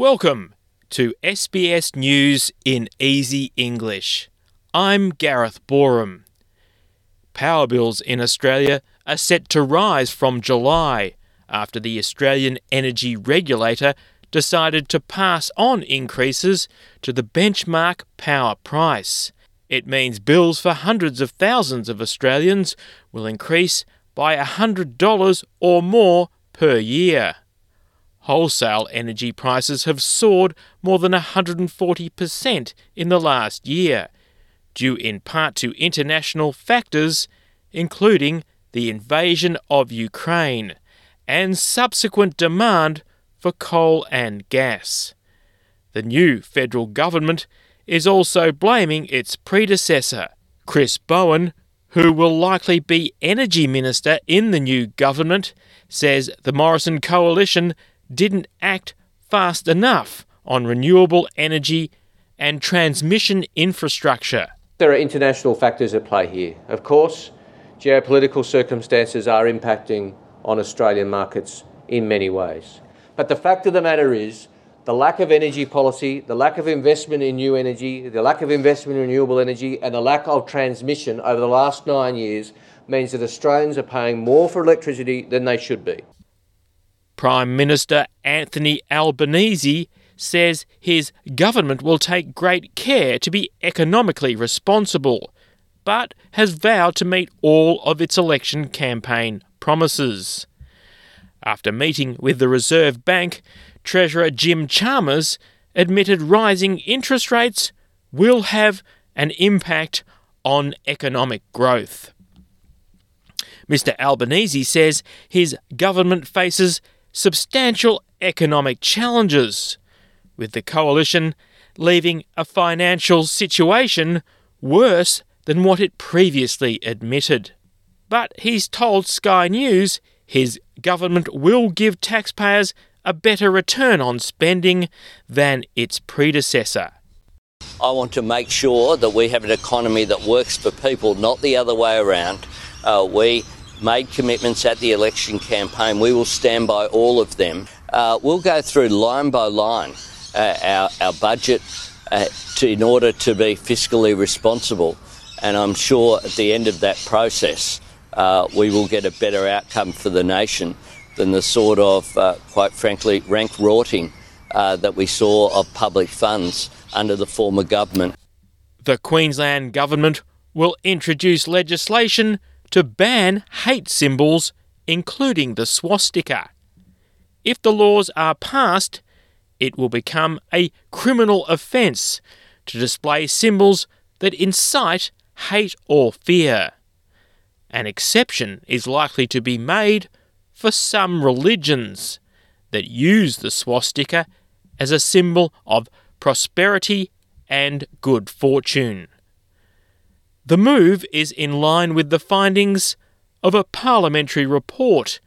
Welcome to SBS News in Easy English. I'm Gareth Boreham. Power bills in Australia are set to rise from July after the Australian Energy Regulator decided to pass on increases to the benchmark power price. It means bills for hundreds of thousands of Australians will increase by $100 or more per year. Wholesale energy prices have soared more than 140% in the last year, due in part to international factors, including the invasion of Ukraine and subsequent demand for coal and gas. The new federal government is also blaming its predecessor, Chris Bowen, who will likely be Energy Minister in the new government, says the Morrison coalition didn't act fast enough on renewable energy and transmission infrastructure. There are international factors at play here. Of course, geopolitical circumstances are impacting on Australian markets in many ways. But the fact of the matter is, the lack of energy policy, the lack of investment in new energy, the lack of investment in renewable energy, and the lack of transmission over the last nine years means that Australians are paying more for electricity than they should be. Prime Minister Anthony Albanese says his government will take great care to be economically responsible, but has vowed to meet all of its election campaign promises. After meeting with the Reserve Bank, Treasurer Jim Chalmers admitted rising interest rates will have an impact on economic growth. Mr. Albanese says his government faces substantial economic challenges, with the coalition leaving a financial situation worse than what it previously admitted. But he's told Sky News his government will give taxpayers a better return on spending than its predecessor. I want to make sure that we have an economy that works for people, not the other way around. Uh, we made commitments at the election campaign. We will stand by all of them. Uh, we'll go through line by line uh, our, our budget uh, to, in order to be fiscally responsible. And I'm sure at the end of that process, uh, we will get a better outcome for the nation than the sort of, uh, quite frankly, rank rorting uh, that we saw of public funds under the former government. The Queensland Government will introduce legislation to ban hate symbols, including the swastika. If the laws are passed, it will become a criminal offence to display symbols that incite hate or fear. An exception is likely to be made for some religions that use the swastika as a symbol of prosperity and good fortune. The move is in line with the findings of a parliamentary report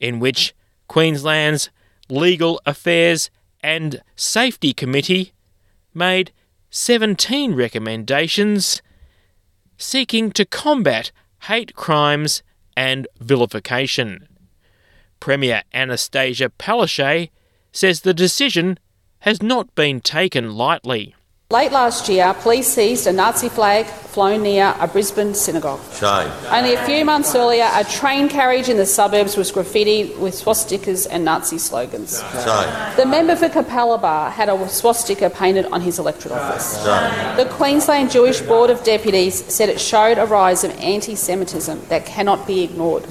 in which Queensland's Legal Affairs and Safety Committee made 17 recommendations seeking to combat hate crimes and vilification. Premier Annastacia Palaszczuk says the decision has not been taken lightly. Late last year, police seized a Nazi flag flown near a Brisbane synagogue. Shame. Only a few months earlier, a train carriage in the suburbs was graffitied with swastikas and Nazi slogans. Shame. The member for Capalaba had a swastika painted on his electorate office. Shame. The Queensland Jewish Board of Deputies said it showed a rise of anti Semitism that cannot be ignored.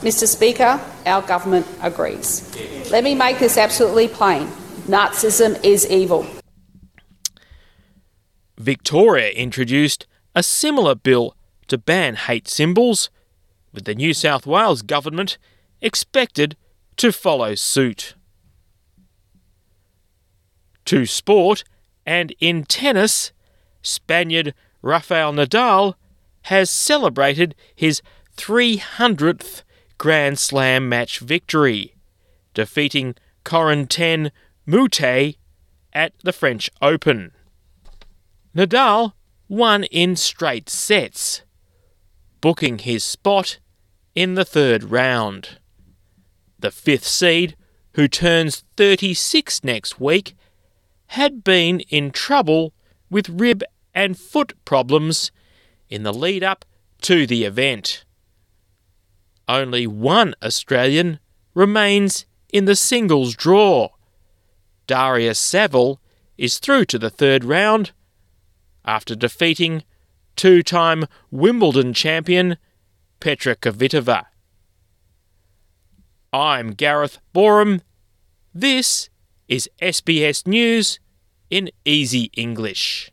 Mr. Speaker, our government agrees. Let me make this absolutely plain Nazism is evil. Victoria introduced a similar bill to ban hate symbols, with the New South Wales government expected to follow suit. To sport and in tennis, Spaniard Rafael Nadal has celebrated his 300th Grand Slam match victory, defeating Corentin Moutet at the French Open. Nadal won in straight sets, booking his spot in the third round. The fifth seed who turns 36 next week, had been in trouble with rib and foot problems in the lead up to the event. Only one Australian remains in the singles draw. Daria Saville is through to the third round after defeating two time Wimbledon champion Petra Kvitova. I'm Gareth Boreham. This is SBS News in Easy English.